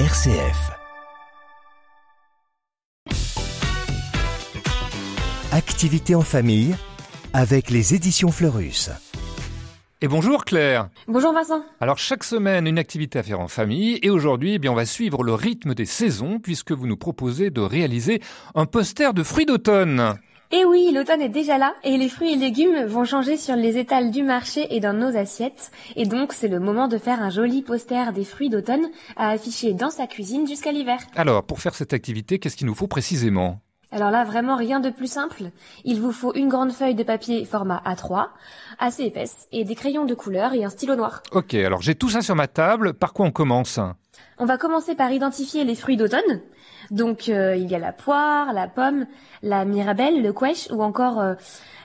RCF. Activité en famille avec les éditions Fleurus. Et bonjour Claire. Bonjour Vincent. Alors chaque semaine une activité à faire en famille et aujourd'hui eh bien on va suivre le rythme des saisons puisque vous nous proposez de réaliser un poster de fruits d'automne. Et oui, l'automne est déjà là et les fruits et légumes vont changer sur les étals du marché et dans nos assiettes. Et donc c'est le moment de faire un joli poster des fruits d'automne à afficher dans sa cuisine jusqu'à l'hiver. Alors pour faire cette activité, qu'est-ce qu'il nous faut précisément? Alors là, vraiment rien de plus simple. Il vous faut une grande feuille de papier format A3, assez épaisse, et des crayons de couleur et un stylo noir. Ok, alors j'ai tout ça sur ma table. Par quoi on commence? On va commencer par identifier les fruits d'automne. Donc euh, il y a la poire, la pomme, la mirabelle, le quèche ou encore euh,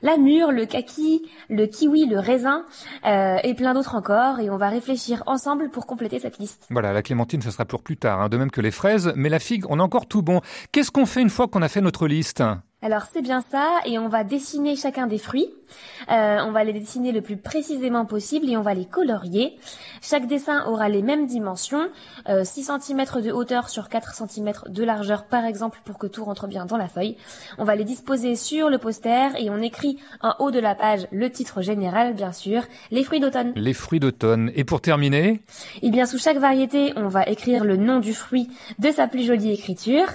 la mûre, le kaki, le kiwi, le raisin euh, et plein d'autres encore. Et on va réfléchir ensemble pour compléter cette liste. Voilà, la clémentine, ce sera pour plus tard, hein, de même que les fraises. Mais la figue, on a encore tout bon. Qu'est-ce qu'on fait une fois qu'on a fait notre liste? Alors c'est bien ça, et on va dessiner chacun des fruits. Euh, on va les dessiner le plus précisément possible et on va les colorier. Chaque dessin aura les mêmes dimensions, 6 euh, cm de hauteur sur 4 cm de largeur par exemple pour que tout rentre bien dans la feuille. On va les disposer sur le poster et on écrit en haut de la page le titre général bien sûr, les fruits d'automne. Les fruits d'automne. Et pour terminer Eh bien sous chaque variété, on va écrire le nom du fruit de sa plus jolie écriture.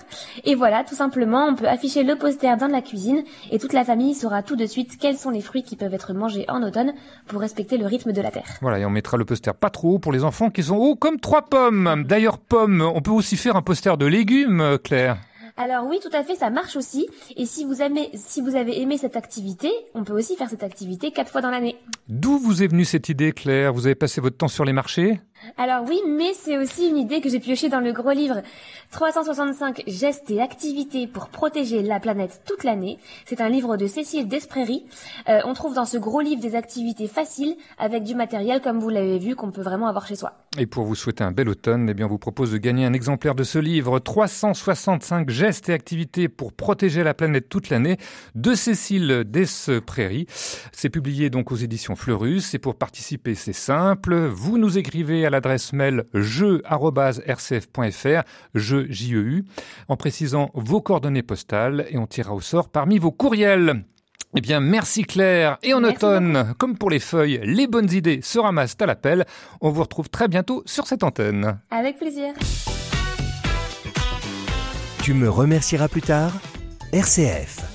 Et voilà, tout simplement, on peut afficher le poster dans la cuisine et toute la famille saura tout de suite quels sont les fruits qui peuvent être mangés en automne pour respecter le rythme de la terre. Voilà, et on mettra le poster pas trop haut pour les enfants qui sont hauts comme trois pommes. D'ailleurs, pommes, on peut aussi faire un poster de légumes, Claire. Alors oui, tout à fait, ça marche aussi. Et si vous aimez, si vous avez aimé cette activité, on peut aussi faire cette activité quatre fois dans l'année. D'où vous est venue cette idée, Claire? Vous avez passé votre temps sur les marchés? Alors oui, mais c'est aussi une idée que j'ai piochée dans le gros livre 365 gestes et activités pour protéger la planète toute l'année. C'est un livre de Cécile Desprairies. Euh, on trouve dans ce gros livre des activités faciles avec du matériel, comme vous l'avez vu, qu'on peut vraiment avoir chez soi. Et pour vous souhaiter un bel automne, eh bien, on vous propose de gagner un exemplaire de ce livre 365 gestes et activités pour protéger la planète toute l'année de Cécile Desprairies. C'est publié donc aux éditions Fleurus et pour participer, c'est simple. Vous nous écrivez à l'adresse mail jeu.rcf.fr, jeu J-E-U, en précisant vos coordonnées postales et on tirera au sort parmi vos courriels. Eh bien, merci Claire. Et en automne, comme pour les feuilles, les bonnes idées se ramassent à l'appel. On vous retrouve très bientôt sur cette antenne. Avec plaisir. Tu me remercieras plus tard RCF.